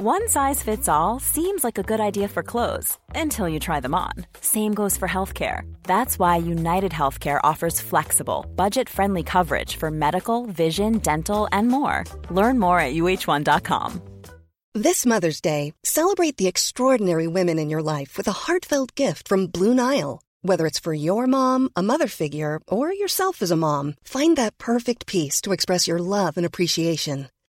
One size fits all seems like a good idea for clothes until you try them on. Same goes for healthcare. That's why United Healthcare offers flexible, budget friendly coverage for medical, vision, dental, and more. Learn more at uh1.com. This Mother's Day, celebrate the extraordinary women in your life with a heartfelt gift from Blue Nile. Whether it's for your mom, a mother figure, or yourself as a mom, find that perfect piece to express your love and appreciation.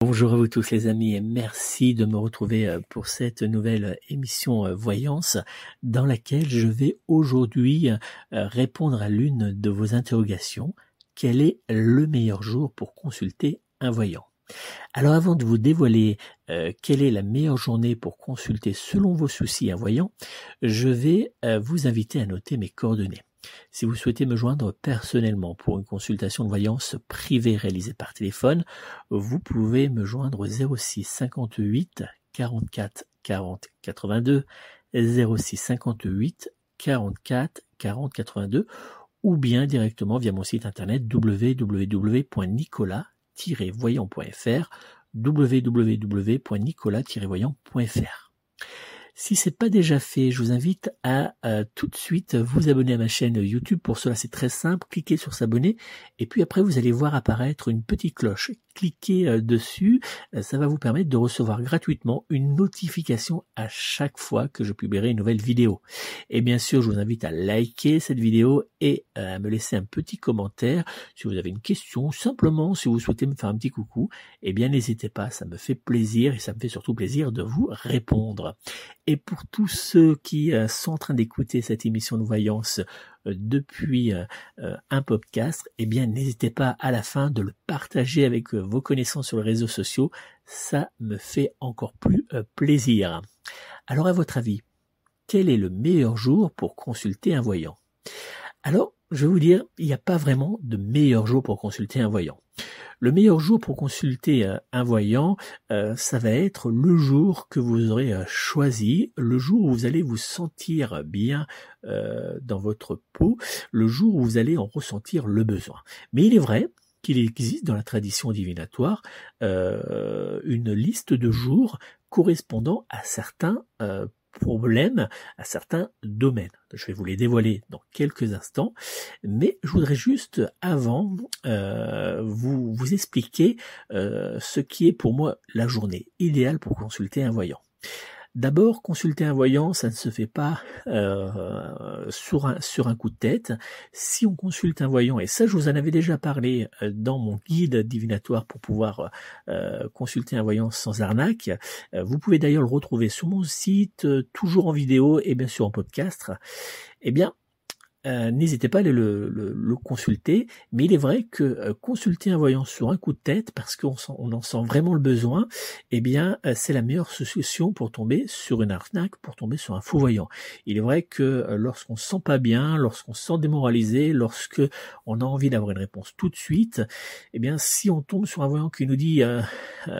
Bonjour à vous tous les amis et merci de me retrouver euh, pour cette nouvelle émission euh, Voyance dans laquelle je vais aujourd'hui euh, répondre à l'une de vos interrogations. Quel est le meilleur jour pour consulter un voyant? Alors avant de vous dévoiler quelle est la meilleure journée pour consulter selon vos soucis un voyant, je vais vous inviter à noter mes coordonnées. Si vous souhaitez me joindre personnellement pour une consultation de voyance privée réalisée par téléphone, vous pouvez me joindre au 06 58 44 40 82 06 58 44 40 82 ou bien directement via mon site internet www.nicolas-voyant.fr www.nicolas-voyant.fr si c'est pas déjà fait, je vous invite à euh, tout de suite vous abonner à ma chaîne YouTube. Pour cela, c'est très simple. Cliquez sur s'abonner et puis après, vous allez voir apparaître une petite cloche. Cliquez euh, dessus. Euh, ça va vous permettre de recevoir gratuitement une notification à chaque fois que je publierai une nouvelle vidéo. Et bien sûr, je vous invite à liker cette vidéo et à me laisser un petit commentaire si vous avez une question, simplement si vous souhaitez me faire un petit coucou. Eh bien, n'hésitez pas, ça me fait plaisir et ça me fait surtout plaisir de vous répondre. Et pour tous ceux qui euh, sont en train d'écouter cette émission de voyance euh, depuis euh, un podcast, eh bien n'hésitez pas à la fin de le partager avec vos connaissances sur les réseaux sociaux. Ça me fait encore plus plaisir. Alors à votre avis, quel est le meilleur jour pour consulter un voyant? Alors, je vais vous dire, il n'y a pas vraiment de meilleur jour pour consulter un voyant. Le meilleur jour pour consulter euh, un voyant, euh, ça va être le jour que vous aurez euh, choisi, le jour où vous allez vous sentir bien dans votre peau, le jour où vous allez en ressentir le besoin. Mais il est vrai qu'il existe dans la tradition divinatoire une liste de jours correspondant à certains problèmes à certains domaines. Je vais vous les dévoiler dans quelques instants, mais je voudrais juste avant euh, vous, vous expliquer euh, ce qui est pour moi la journée idéale pour consulter un voyant. D'abord, consulter un voyant, ça ne se fait pas euh, sur, un, coup de tête. Si on consulte un voyant, et ça je vous en avais déjà parlé euh, dans mon guide divinatoire pour pouvoir euh, consulter un voyant sans arnaque, vous pouvez d'ailleurs le retrouver sur mon site, toujours en vidéo et bien sûr en podcast. Eh bien, euh, n'hésitez pas à aller le, consulter. Mais il est vrai que euh, consulter un voyant sur un coup de tête, parce qu'on on en sent vraiment le besoin, eh bien, euh, c'est la meilleure solution pour tomber sur une arnaque, pour tomber sur un faux voyant. Il est vrai que lorsqu'on se sent pas bien, lorsqu'on se sent démoralisé, lorsque on a envie d'avoir une réponse tout de suite, eh bien, si on tombe sur un voyant qui nous dit,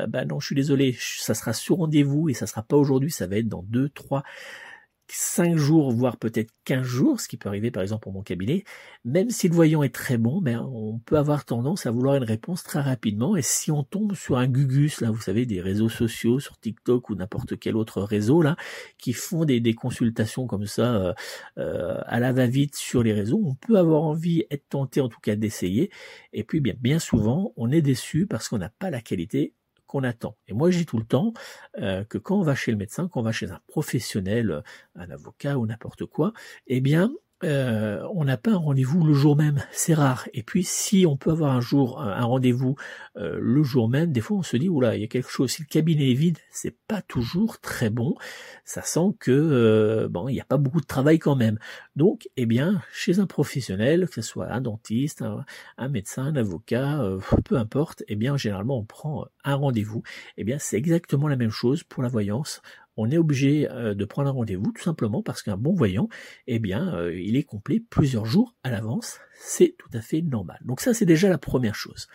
bah non, je suis désolé, ça sera sur rendez-vous et ça sera pas aujourd'hui, ça va être dans deux, trois 5 jours, voire peut-être 15 jours, ce qui peut arriver par exemple pour mon cabinet, même si le voyant est très bon, ben, on peut avoir tendance à vouloir une réponse très rapidement. Et si on tombe sur un gugus, là, vous savez, des réseaux sociaux, sur TikTok ou n'importe quel autre réseau, là, qui font des, des consultations comme ça euh, euh, à la va-vite sur les réseaux, on peut avoir envie, être tenté en tout cas d'essayer. Et puis bien, bien souvent, on est déçu parce qu'on n'a pas la qualité qu'on attend. Et moi, je dis tout le temps euh, que quand on va chez le médecin, quand on va chez un professionnel, un avocat ou n'importe quoi, eh bien, euh, on n'a pas un rendez-vous le jour même, c'est rare. Et puis si on peut avoir un jour un, rendez-vous euh, le jour même, des fois on se dit oula, il y a quelque chose. Si le cabinet est vide, c'est pas toujours très bon. Ça sent que euh, bon, il n'y a pas beaucoup de travail quand même. Donc, eh bien, chez un professionnel, que ce soit un dentiste, un, médecin, un avocat, peu importe, eh bien généralement on prend un rendez-vous. Eh bien, c'est exactement la même chose pour la voyance on est obligé euh, de prendre un rendez-vous tout simplement parce qu'un bon voyant, eh bien, euh, il est complet plusieurs jours à l'avance. C'est tout à fait normal. Donc ça, c'est déjà la première chose.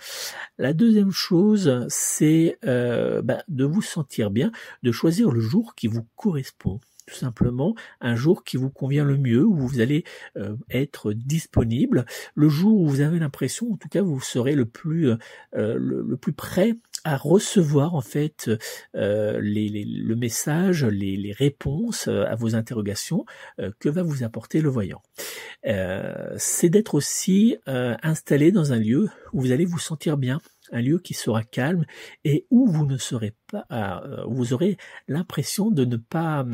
La deuxième chose, c'est euh, bah, de vous sentir bien, de choisir le jour qui vous correspond tout simplement un jour qui vous convient le mieux, où vous allez être disponible, le jour où vous avez l'impression, en tout cas, vous serez le plus le, plus près à recevoir en fait euh, le message, les, les, réponses euh, à vos interrogations euh, que va vous apporter le voyant. c'est d'être aussi installé dans un lieu où vous allez vous sentir bien, un lieu qui sera calme et où vous ne serez pas, euh, vous aurez l'impression de ne pas,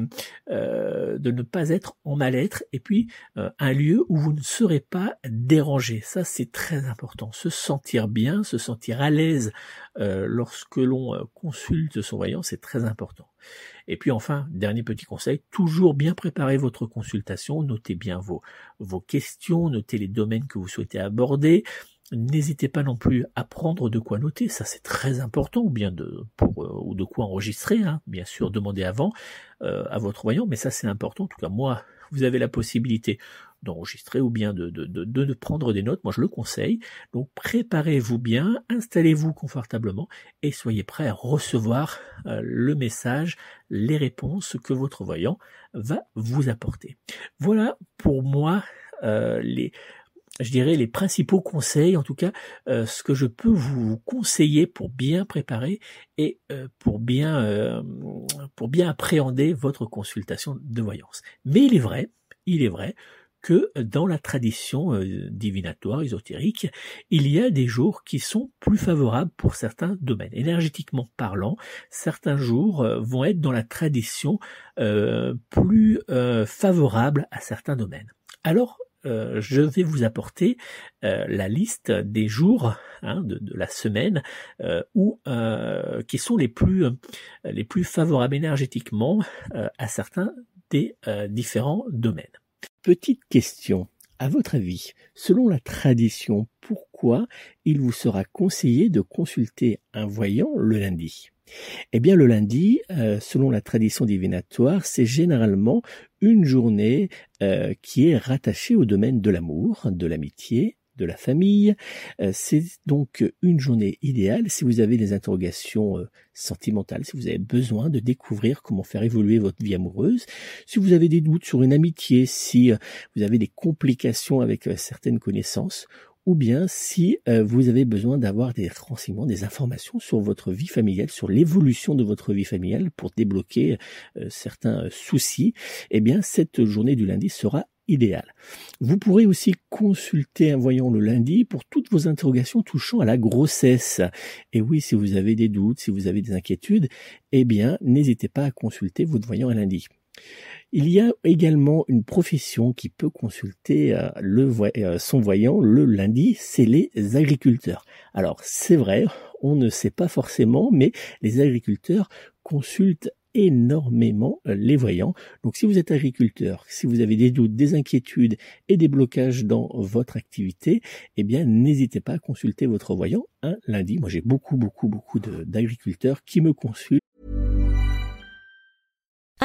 euh, de ne pas être en mal-être et puis euh, un lieu où vous ne serez pas dérangé. Ça, c'est très important. Se sentir bien, se sentir à l'aise lorsque l'on consulte son voyant, c'est très important. Et puis enfin, dernier petit conseil, toujours bien préparer votre consultation, notez bien vos, vos questions, notez les domaines que vous souhaitez aborder, N'hésitez pas non plus à prendre de quoi noter, ça c'est très important, ou bien de pour euh, ou de quoi enregistrer, hein. bien sûr, demandez avant euh, à votre voyant, mais ça c'est important. En tout cas, moi, vous avez la possibilité d'enregistrer ou bien de, de, de, prendre des notes. Moi, je le conseille. Donc, préparez-vous bien, installez-vous confortablement et soyez prêt à recevoir euh, le message, les réponses que votre voyant va vous apporter. Voilà pour moi les je dirais, les principaux conseils, en tout cas, euh, ce que je peux vous conseiller pour bien préparer et euh, pour bien euh, pour bien appréhender votre consultation de voyance. Mais il est vrai, il est vrai que dans la tradition divinatoire, ésotérique, il y a des jours qui sont plus favorables pour certains domaines. Énergétiquement parlant, certains jours vont être dans la tradition plus favorables à certains domaines. Alors, euh, je vais vous apporter euh, la liste des jours hein, de, la semaine euh, qui sont les plus favorables énergétiquement à certains des différents domaines. Petite question. À votre avis, selon la tradition, pourquoi il vous sera conseillé de consulter un voyant le lundi? Eh bien, le lundi, euh, selon la tradition divinatoire, c'est généralement une journée euh, qui est rattachée au domaine de l'amour, de l'amitié, de la famille. Euh, c'est donc une journée idéale si vous avez des interrogations sentimentales, si vous avez besoin de découvrir comment faire évoluer votre vie amoureuse, si vous avez des doutes sur une amitié, si vous avez des complications avec certaines connaissances, ou bien si euh, vous avez besoin d'avoir des renseignements, des informations sur votre vie familiale, sur l'évolution de votre vie familiale pour débloquer euh, certains euh, soucis, eh bien cette journée du lundi sera idéale. Vous pourrez aussi consulter un voyant le lundi pour toutes vos interrogations touchant à la grossesse. Et oui, si vous avez des doutes, si vous avez des inquiétudes, eh bien, n'hésitez pas à consulter votre voyant un lundi. Il y a également une profession qui peut consulter euh, euh, son voyant le lundi, c'est les agriculteurs. Alors c'est vrai, on ne sait pas forcément, mais les agriculteurs consultent énormément euh, les voyants. Donc si vous êtes agriculteur, si vous avez des doutes, des inquiétudes et des blocages dans votre activité, eh bien n'hésitez pas à consulter votre voyant un lundi. Moi j'ai beaucoup beaucoup beaucoup d'agriculteurs qui me consultent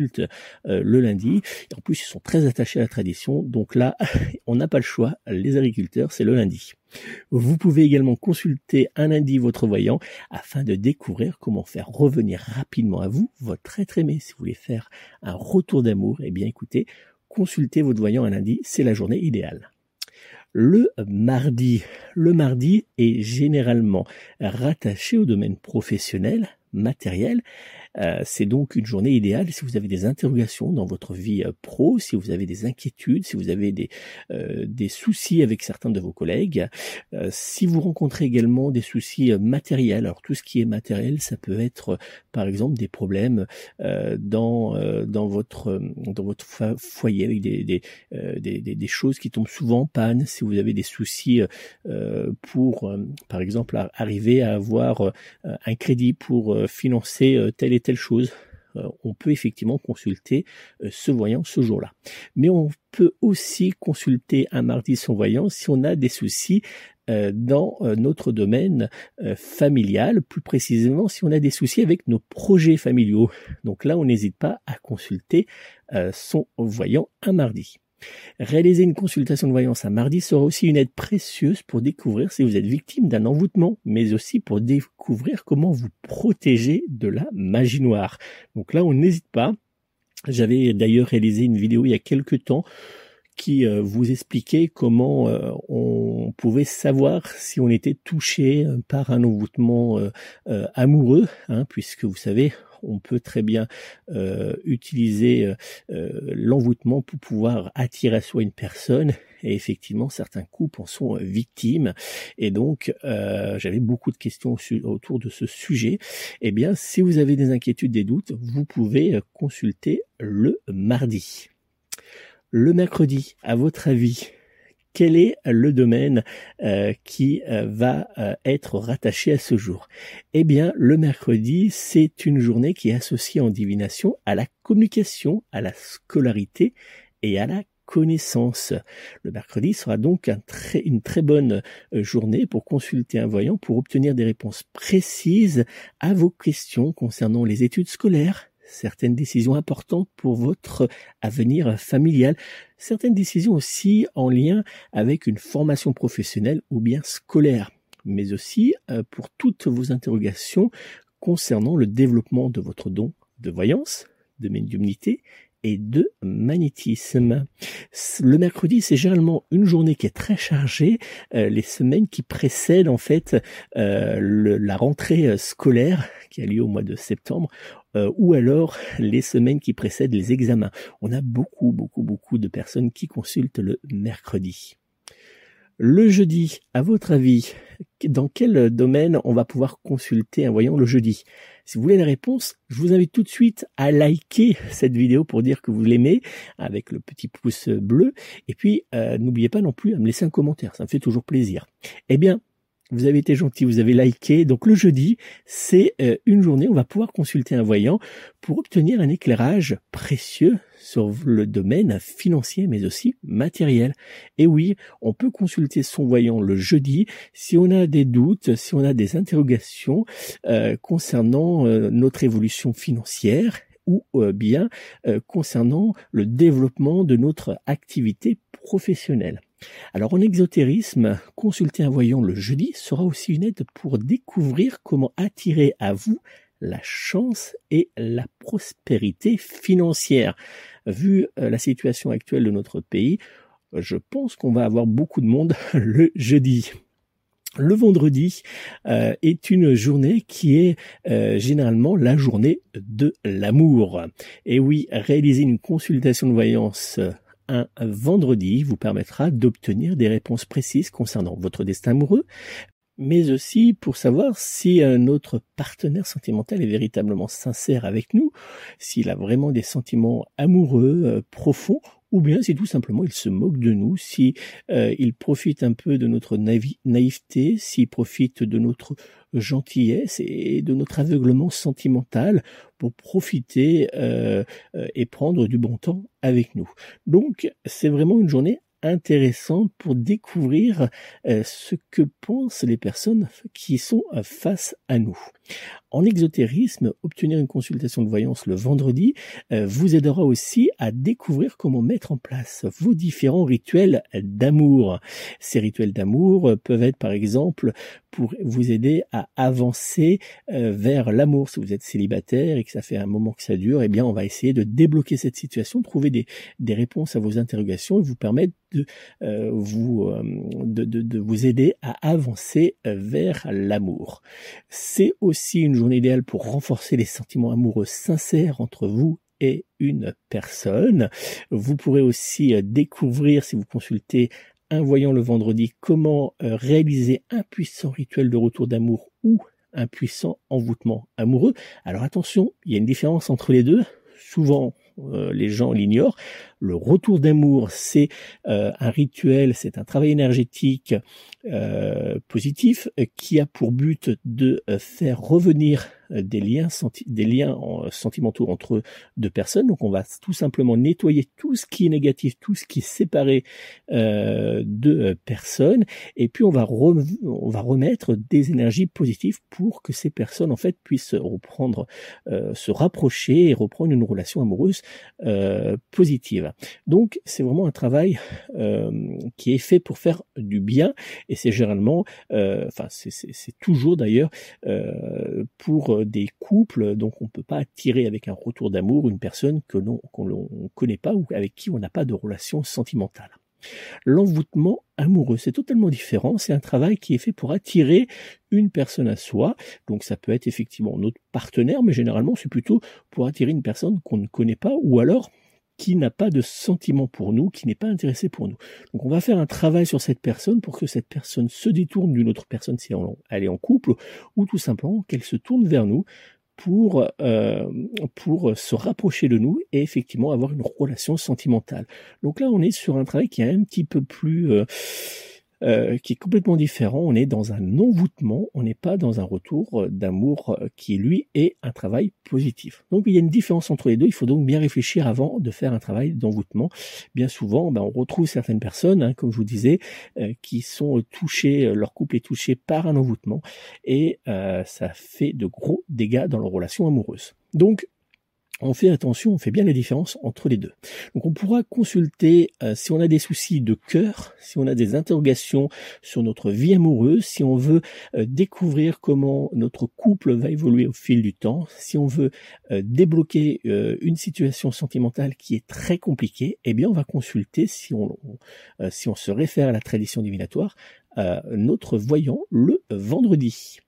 Euh, le lundi. En plus, ils sont très attachés à la tradition. Donc là, on n'a pas le choix. Les agriculteurs, c'est le lundi. Vous pouvez également consulter un lundi votre voyant afin de découvrir comment faire revenir rapidement à vous votre être aimé. Si vous voulez faire un retour d'amour, eh bien écoutez, consultez votre voyant un lundi, c'est la journée idéale. Le mardi. Le mardi est généralement rattaché au domaine professionnel, matériel, euh, c'est donc une journée idéale si vous avez des interrogations dans votre vie euh, pro, si vous avez des inquiétudes, si vous avez des, euh, des soucis avec certains de vos collègues, si vous rencontrez également des soucis matériels. Alors tout ce qui est matériel, ça peut être par exemple des problèmes dans dans votre dans votre foyer avec des des, des, choses qui tombent souvent en panne. Si vous avez des soucis pour par exemple arriver à avoir un crédit pour financer tel et telle chose, euh, on peut effectivement consulter euh, ce voyant ce jour-là. Mais on peut aussi consulter un mardi son voyant si on a des soucis euh, dans notre domaine familial, plus précisément si on a des soucis avec nos projets familiaux. Donc là, on n'hésite pas à consulter son voyant un mardi. Réaliser une consultation de voyance un mardi sera aussi une aide précieuse pour découvrir si vous êtes victime d'un envoûtement, mais aussi pour découvrir comment vous protéger de la magie noire. Donc là, on n'hésite pas. J'avais d'ailleurs réalisé une vidéo il y a quelques temps qui euh, vous expliquait comment euh, on pouvait savoir si on était touché euh, par un envoûtement amoureux, hein, puisque vous savez, on peut très bien euh, utiliser euh, euh, l'envoûtement pour pouvoir attirer à soi une personne. Et effectivement certains couples en sont victimes. Et donc j'avais beaucoup de questions autour de ce sujet. Eh bien si vous avez des inquiétudes des doutes vous pouvez consulter le mardi. Le mercredi à votre avis quel est le domaine euh, qui euh, va euh, être rattaché à ce jour? Eh bien, le mercredi, c'est une journée qui est associée en divination à la communication, à la scolarité et à la connaissance. Le mercredi sera donc une très bonne journée pour consulter un voyant pour obtenir des réponses précises à vos questions concernant les études scolaires, certaines décisions importantes pour votre avenir familial, certaines décisions aussi en lien avec une formation professionnelle ou bien scolaire, mais aussi euh, pour toutes vos interrogations concernant le développement de votre don de voyance, de médiumnité et de magnétisme. Le mercredi, c'est généralement une journée qui est très chargée. Euh, les semaines qui précèdent en fait euh, la rentrée scolaire qui a lieu au mois de septembre euh, ou alors les semaines qui précèdent les examens. On a beaucoup, beaucoup, beaucoup de personnes qui consultent le mercredi. Le jeudi, à votre avis, dans quel domaine on va pouvoir consulter un voyant le jeudi? Si vous voulez la réponse, je vous invite tout de suite à liker cette vidéo pour dire que vous l'aimez avec le petit pouce bleu. Et puis, euh, n'oubliez pas non plus à me laisser un commentaire, ça me fait toujours plaisir. Eh bien, vous avez été gentil, vous avez liké. Donc le jeudi, c'est euh, une journée, on va pouvoir consulter un voyant pour obtenir un éclairage précieux sur le domaine financier mais aussi matériel. Et oui, on peut consulter son voyant le jeudi si on a des doutes, si on a des interrogations euh, concernant euh, notre évolution financière ou bien concernant le développement de notre activité professionnelle. Alors en exotérisme, consulter un voyant le jeudi sera aussi une aide pour découvrir comment attirer à vous la chance et la prospérité financière. Vu euh, la situation actuelle de notre pays, je pense qu'on va avoir beaucoup de monde le jeudi. Le vendredi euh, est une journée qui est euh, généralement la journée de l'amour. Et oui, réaliser une consultation de voyance un vendredi vous permettra d'obtenir des réponses précises concernant votre destin amoureux, mais aussi pour savoir si notre partenaire sentimental est véritablement sincère avec nous, s'il a vraiment des sentiments amoureux euh, profonds, ou bien si tout simplement il se moque de nous, si euh, il profite un peu de notre naïveté, s'il profite de notre gentillesse et de notre aveuglement sentimental pour profiter euh, euh, et prendre du bon temps avec nous. Donc c'est vraiment une journée intéressante pour découvrir ce que pensent les personnes qui sont face à nous. En exotérisme, obtenir une consultation de voyance le vendredi euh, vous aidera aussi à découvrir comment mettre en place vos différents rituels d'amour. Ces rituels d'amour peuvent être par exemple pour vous aider à avancer euh, vers l'amour. Si vous êtes célibataire et que ça fait un moment que ça dure, eh bien on va essayer de débloquer cette situation, trouver des, des réponses à vos interrogations et vous permettre de, euh, vous, de, de, de, vous aider à avancer vers l'amour. C'est aussi une journée idéale pour renforcer les sentiments amoureux sincères entre vous et une personne. Vous pourrez aussi euh, découvrir, si vous consultez un voyant le vendredi, comment euh, réaliser un puissant rituel de retour d'amour ou un puissant envoûtement amoureux. Alors attention, il y a une différence entre les deux. Souvent, euh, les gens l'ignorent. Le retour d'amour, c'est un rituel, c'est un travail énergétique positif qui a pour but de faire revenir euh, des liens, des liens sentimentaux entre deux personnes. Donc on va tout simplement nettoyer tout ce qui est négatif, tout ce qui est séparé euh, de euh, personnes, et puis on va, on va remettre des énergies positives pour que ces personnes en fait puissent reprendre, se rapprocher et reprendre une relation amoureuse positive. Donc c'est vraiment un travail qui est fait pour faire du bien, et c'est généralement, enfin c'est toujours d'ailleurs pour des couples, donc on ne peut pas attirer avec un retour d'amour une personne que l'on ne connaît pas ou avec qui on n'a pas de relation sentimentale. L'envoûtement amoureux, c'est totalement différent. C'est un travail qui est fait pour attirer une personne à soi. Donc ça peut être effectivement notre partenaire, mais généralement c'est plutôt pour attirer une personne qu'on ne connaît pas ou alors qui n'a pas de sentiment pour nous, qui n'est pas intéressé pour nous. Donc on va faire un travail sur cette personne pour que cette personne se détourne d'une autre personne si elle est en couple, ou tout simplement qu'elle se tourne vers nous pour, euh, pour se rapprocher de nous et effectivement avoir une relation sentimentale. Donc là on est sur un travail qui est un petit peu plus... Euh, euh, qui est complètement différent. On est dans un envoûtement, on n'est pas dans un retour euh, d'amour euh, qui, lui, est un travail positif. Donc il y a une différence entre les deux. Il faut donc bien réfléchir avant de faire un travail d'envoûtement. Bien souvent, ben, on retrouve certaines personnes, hein, comme je vous disais, qui sont touchées, leur couple est touché par un envoûtement et ça fait de gros dégâts dans leur relation amoureuse. Donc on fait attention, on fait bien la différence entre les deux. Donc on pourra consulter euh, si on a des soucis de cœur, si on a des interrogations sur notre vie amoureuse, si on veut euh, découvrir comment notre couple va évoluer au fil du temps, si on veut euh, débloquer une situation sentimentale qui est très compliquée, eh bien on va consulter si on, si on se réfère à la tradition divinatoire notre voyant le vendredi.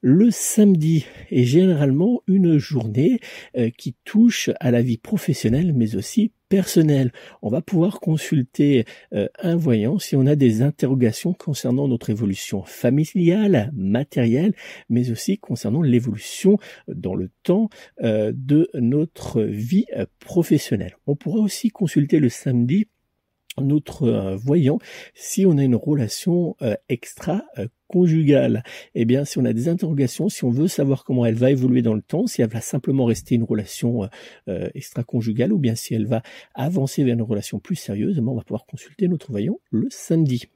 Le samedi est généralement une journée euh, qui touche à la vie professionnelle mais aussi personnelle. On va pouvoir consulter euh, un voyant si on a des interrogations concernant notre évolution familiale, matérielle, mais aussi concernant l'évolution dans le temps euh, de notre vie professionnelle. On pourra aussi consulter le samedi notre voyant si on a une relation extra conjugale, eh bien, si on a des interrogations, si on veut savoir comment elle va évoluer dans le temps, si elle va simplement rester une relation euh, euh, extra-conjugale ou bien si elle va avancer vers une relation plus sérieuse, eh ben, on va pouvoir consulter notre voyant le samedi.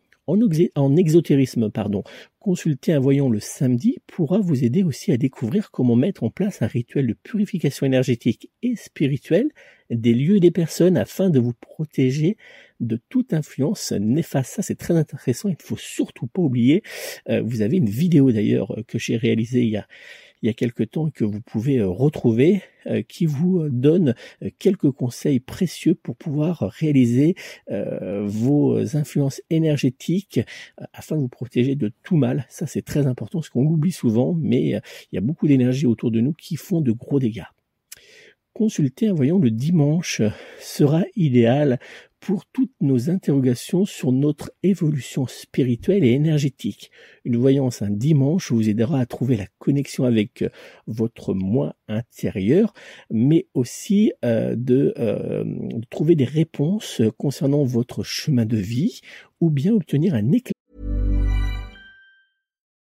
En, exotérisme, pardon, consulter un voyant le samedi pourra vous aider aussi à découvrir comment mettre en place un rituel de purification énergétique et spirituelle des lieux et des personnes afin de vous protéger de toute influence néfaste. Ça, c'est très intéressant. Il ne faut surtout pas oublier. Euh, vous avez une vidéo d'ailleurs que j'ai réalisée il y a il y a quelque temps que vous pouvez euh, retrouver, euh, qui vous donne quelques conseils précieux pour pouvoir réaliser vos influences énergétiques afin de vous protéger de tout mal. Ça, c'est très important, ce qu'on oublie souvent, mais il y a beaucoup d'énergie autour de nous qui font de gros dégâts. Consulter un voyant le dimanche sera idéal pour toutes nos interrogations sur notre évolution spirituelle et énergétique. Une voyance un dimanche vous aidera à trouver la connexion avec votre moi intérieur, mais aussi euh, de, euh, de, trouver des réponses concernant votre chemin de vie ou bien obtenir un éclairage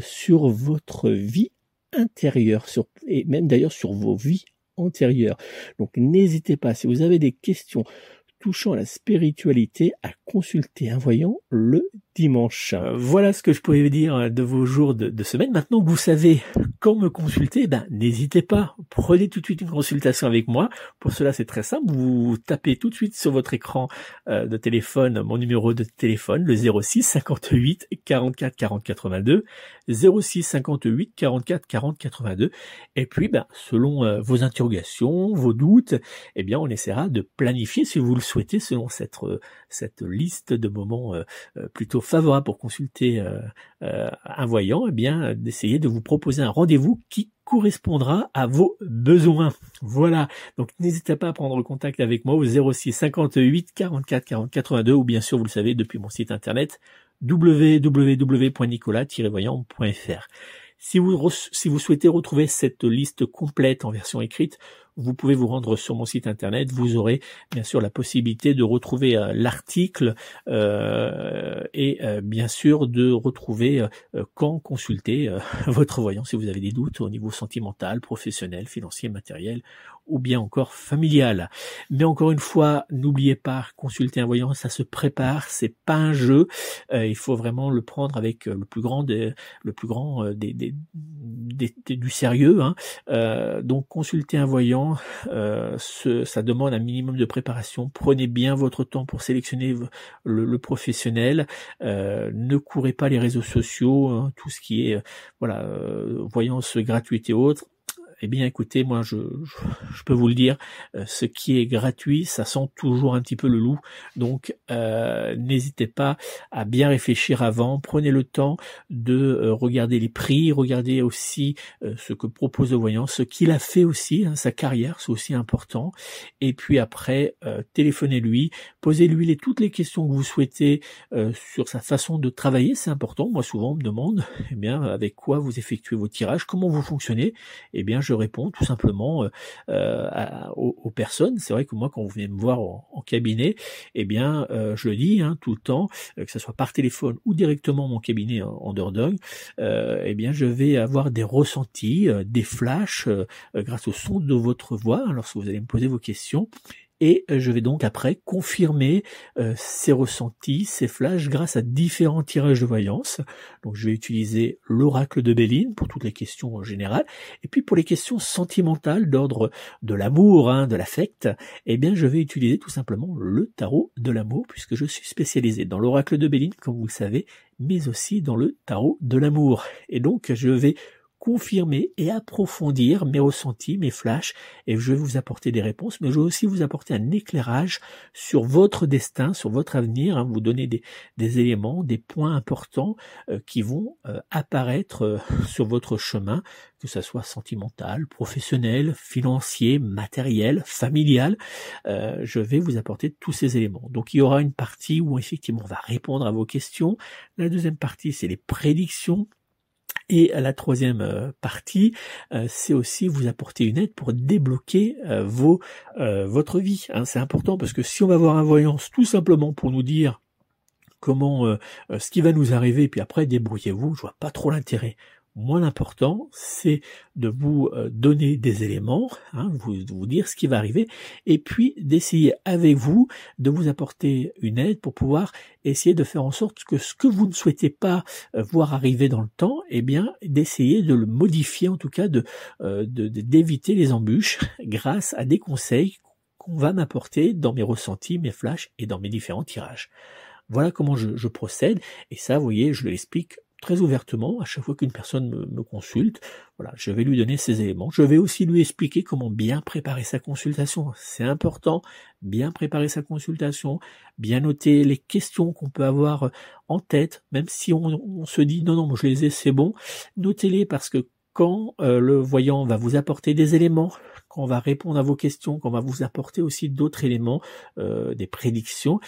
Sur votre vie intérieure et même d'ailleurs sur vos vies antérieures. Donc n'hésitez pas, si vous avez des questions touchant à la spiritualité, à consulter un voyant le dimanche. Euh, voilà ce que je pouvais dire de vos jours de, semaine. Maintenant que vous savez quand me consulter, ben, n'hésitez pas, prenez tout de suite une consultation avec moi. Pour cela, c'est très simple. Vous tapez tout de suite sur votre écran euh, de téléphone mon numéro de téléphone, le 06 58 44 40 82, 06 58 44 40 82. Et puis, ben, selon euh, vos interrogations, vos doutes, eh bien, on essaiera de planifier, si vous le souhaitez, selon cette, cette liste de moments plutôt favorable pour consulter euh, euh, un voyant, eh bien d'essayer de vous proposer un rendez-vous qui correspondra à vos besoins. Voilà. Donc n'hésitez pas à prendre contact avec moi au 06 58 44 40 82 ou bien sûr vous le savez depuis mon site internet www.nicolas-voyant.fr. Si vous, si vous souhaitez retrouver cette liste complète en version écrite, vous pouvez vous rendre sur mon site internet. Vous aurez bien sûr la possibilité de retrouver euh, l'article euh, et euh, bien sûr de retrouver quand consulter votre voyant si vous avez des doutes au niveau sentimental, professionnel, financier, matériel ou bien encore familial. Mais encore une fois, n'oubliez pas, consulter un voyant, ça se prépare, c'est pas un jeu. il faut vraiment le prendre avec le plus grand des, le plus grand des, des, du sérieux. Hein. donc consulter un voyant euh, ça demande un minimum de préparation. Prenez bien votre temps pour sélectionner le, professionnel. Euh, ne courez pas les réseaux sociaux, hein, tout ce qui est voilà euh, voyance gratuite et autres. Eh bien, écoutez, moi, je, je, peux vous le dire, euh, ce qui est gratuit, ça sent toujours un petit peu le loup. Donc, euh, n'hésitez pas à bien réfléchir avant. Prenez le temps de euh, regarder les prix, regardez aussi ce que propose le voyant, ce qu'il a fait aussi, hein, sa carrière, c'est aussi important. Et puis après, téléphonez-lui, posez-lui toutes les questions que vous souhaitez sur sa façon de travailler, c'est important. Moi, souvent, on me demande, eh bien, avec quoi vous effectuez vos tirages, comment vous fonctionnez. Eh bien, je réponds tout simplement euh, euh, aux, personnes. C'est vrai que moi, quand vous venez me voir en, cabinet, eh bien, euh, je le dis hein, tout le temps, que ce soit par téléphone ou directement mon cabinet en, en Dordogne, eh bien, je vais avoir des ressentis, des flashs grâce au son de votre voix lorsque vous allez me poser vos questions et je vais donc après confirmer ces ressentis, ces flashs grâce à différents tirages de voyance. Donc je vais utiliser l'oracle de Béline pour toutes les questions générales et puis pour les questions sentimentales d'ordre de l'amour, hein, de l'affect, eh bien je vais utiliser tout simplement le tarot de l'amour puisque je suis spécialisé dans l'oracle de Béline comme vous le savez, mais aussi dans le tarot de l'amour. Et donc je vais confirmer et approfondir mes ressentis, mes flashs, et je vais vous apporter des réponses, mais je vais aussi vous apporter un éclairage sur votre destin, sur votre avenir, hein, vous donner des, éléments, des points importants euh, qui vont euh, apparaître euh, sur votre chemin, que ce soit sentimental, professionnel, financier, matériel, familial. je vais vous apporter tous ces éléments. Donc il y aura une partie où effectivement on va répondre à vos questions. La deuxième partie, c'est les prédictions et la troisième euh, partie, euh, c'est aussi vous apporter une aide pour débloquer euh, vos, votre vie. Hein. C'est important parce que si on va avoir un voyance tout simplement pour nous dire comment ce qui va nous arriver, puis après débrouillez-vous, je vois pas trop l'intérêt. Moins l'important, c'est de vous euh, donner des éléments, hein, vous, vous dire ce qui va arriver, et puis d'essayer avec vous de vous apporter une aide pour pouvoir essayer de faire en sorte que ce que vous ne souhaitez pas euh, voir arriver dans le temps, eh bien, d'essayer de le modifier, en tout cas, de euh, d'éviter les embûches grâce à des conseils qu'on va m'apporter dans mes ressentis, mes flashs et dans mes différents tirages. Voilà comment je, je procède, et ça, vous voyez, je l'explique très ouvertement à chaque fois qu'une personne me, consulte. Voilà, je vais lui donner ces éléments. Je vais aussi lui expliquer comment bien préparer sa consultation. C'est important, bien préparer sa consultation, bien noter les questions qu'on peut avoir en tête, même si on, se dit non non, moi je les ai, c'est bon. Notez-les parce que quand euh, le voyant va vous apporter des éléments, quand on va répondre à vos questions, quand on va vous apporter aussi d'autres éléments, euh, des prédictions,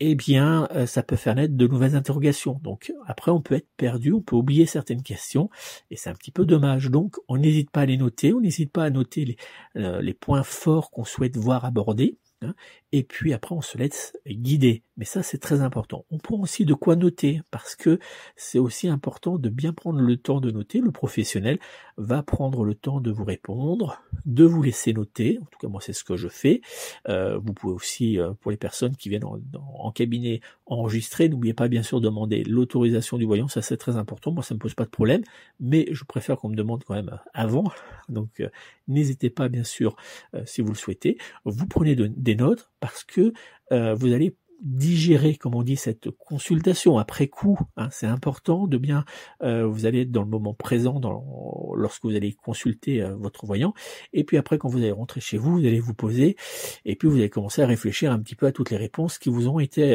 eh bien, euh, ça peut faire naître de nouvelles interrogations. Donc après, on peut être perdu, on peut oublier certaines questions, et c'est un petit peu dommage. Donc, on n'hésite pas à les noter, on n'hésite pas à noter les, euh, points forts qu'on souhaite voir abordés. Hein, et puis après on se laisse guider. Mais ça c'est très important. On prend aussi de quoi noter parce que c'est aussi important de bien prendre le temps de noter. Le professionnel va prendre le temps de vous répondre, de vous laisser noter. En tout cas moi c'est ce que je fais. Euh, vous pouvez aussi euh, pour les personnes qui viennent en, cabinet enregistrer, n'oubliez pas bien sûr de demander l'autorisation du voyant. Ça c'est très important. Moi ça me pose pas de problème, mais je préfère qu'on me demande quand même avant. Donc euh, n'hésitez pas bien sûr si vous le souhaitez. Vous prenez de, des notes parce que vous allez digérer, comme on dit, cette consultation après coup. Hein, c'est important de bien, euh, vous allez être dans le moment présent dans, lorsque vous allez consulter euh, votre voyant. Et puis après, quand vous allez rentrer chez vous, vous allez vous poser et puis vous allez commencer à réfléchir un petit peu à toutes les réponses qui vous ont été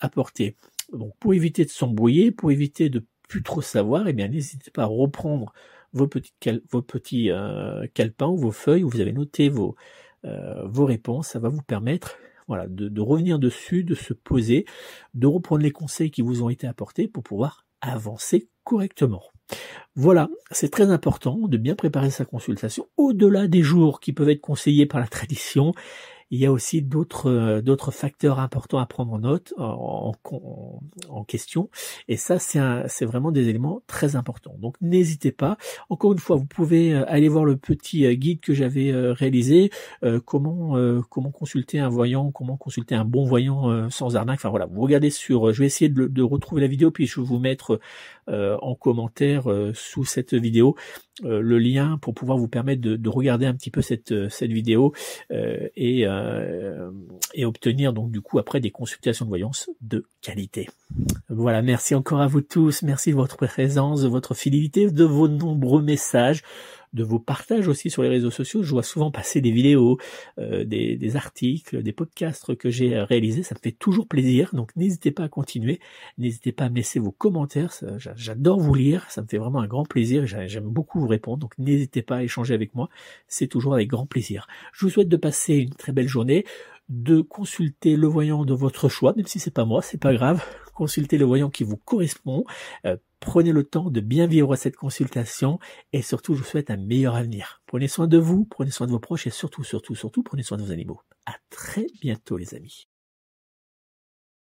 apportées. Donc, pour éviter de s'embrouiller, pour éviter de plus trop savoir, eh bien, n'hésitez pas à reprendre vos petits, vos petits calepins ou vos feuilles où vous avez noté vos, euh, vos réponses. Ça va vous permettre voilà, de, de, revenir dessus, de se poser, de reprendre les conseils qui vous ont été apportés pour pouvoir avancer correctement. Voilà, c'est très important de bien préparer sa consultation au-delà des jours qui peuvent être conseillés par la tradition il y a aussi d'autres euh, d'autres facteurs importants à prendre en note, en, en, question. Et ça, c'est vraiment des éléments très importants. Donc n'hésitez pas. Encore une fois, vous pouvez euh, aller voir le petit euh, guide que j'avais réalisé, comment comment consulter un voyant, comment consulter un bon voyant sans arnaque. Enfin voilà, vous regardez sur. Je vais essayer de, de retrouver la vidéo puis je vais vous mettre en commentaire sous cette vidéo le lien pour pouvoir vous permettre de, de regarder un petit peu cette cette vidéo et euh, et obtenir donc du coup après des consultations de voyance de qualité. Voilà, merci encore à vous tous, merci de votre présence, de votre fidélité, de vos nombreux messages de vos partages aussi sur les réseaux sociaux. Je vois souvent passer des vidéos, euh, des, articles, des podcasts que j'ai réalisés. Ça me fait toujours plaisir. Donc n'hésitez pas à continuer. N'hésitez pas à me laisser vos commentaires. J'adore vous lire. Ça me fait vraiment un grand plaisir. J'aime beaucoup vous répondre. Donc n'hésitez pas à échanger avec moi. C'est toujours avec grand plaisir. Je vous souhaite de passer une très belle journée de consulter le voyant de votre choix, même si c'est pas moi, c'est pas grave. Consultez le voyant qui vous correspond. Euh, prenez le temps de bien vivre cette consultation et surtout, je vous souhaite un meilleur avenir. Prenez soin de vous, prenez soin de vos proches et surtout, surtout, surtout, prenez soin de vos animaux. À très bientôt, les amis.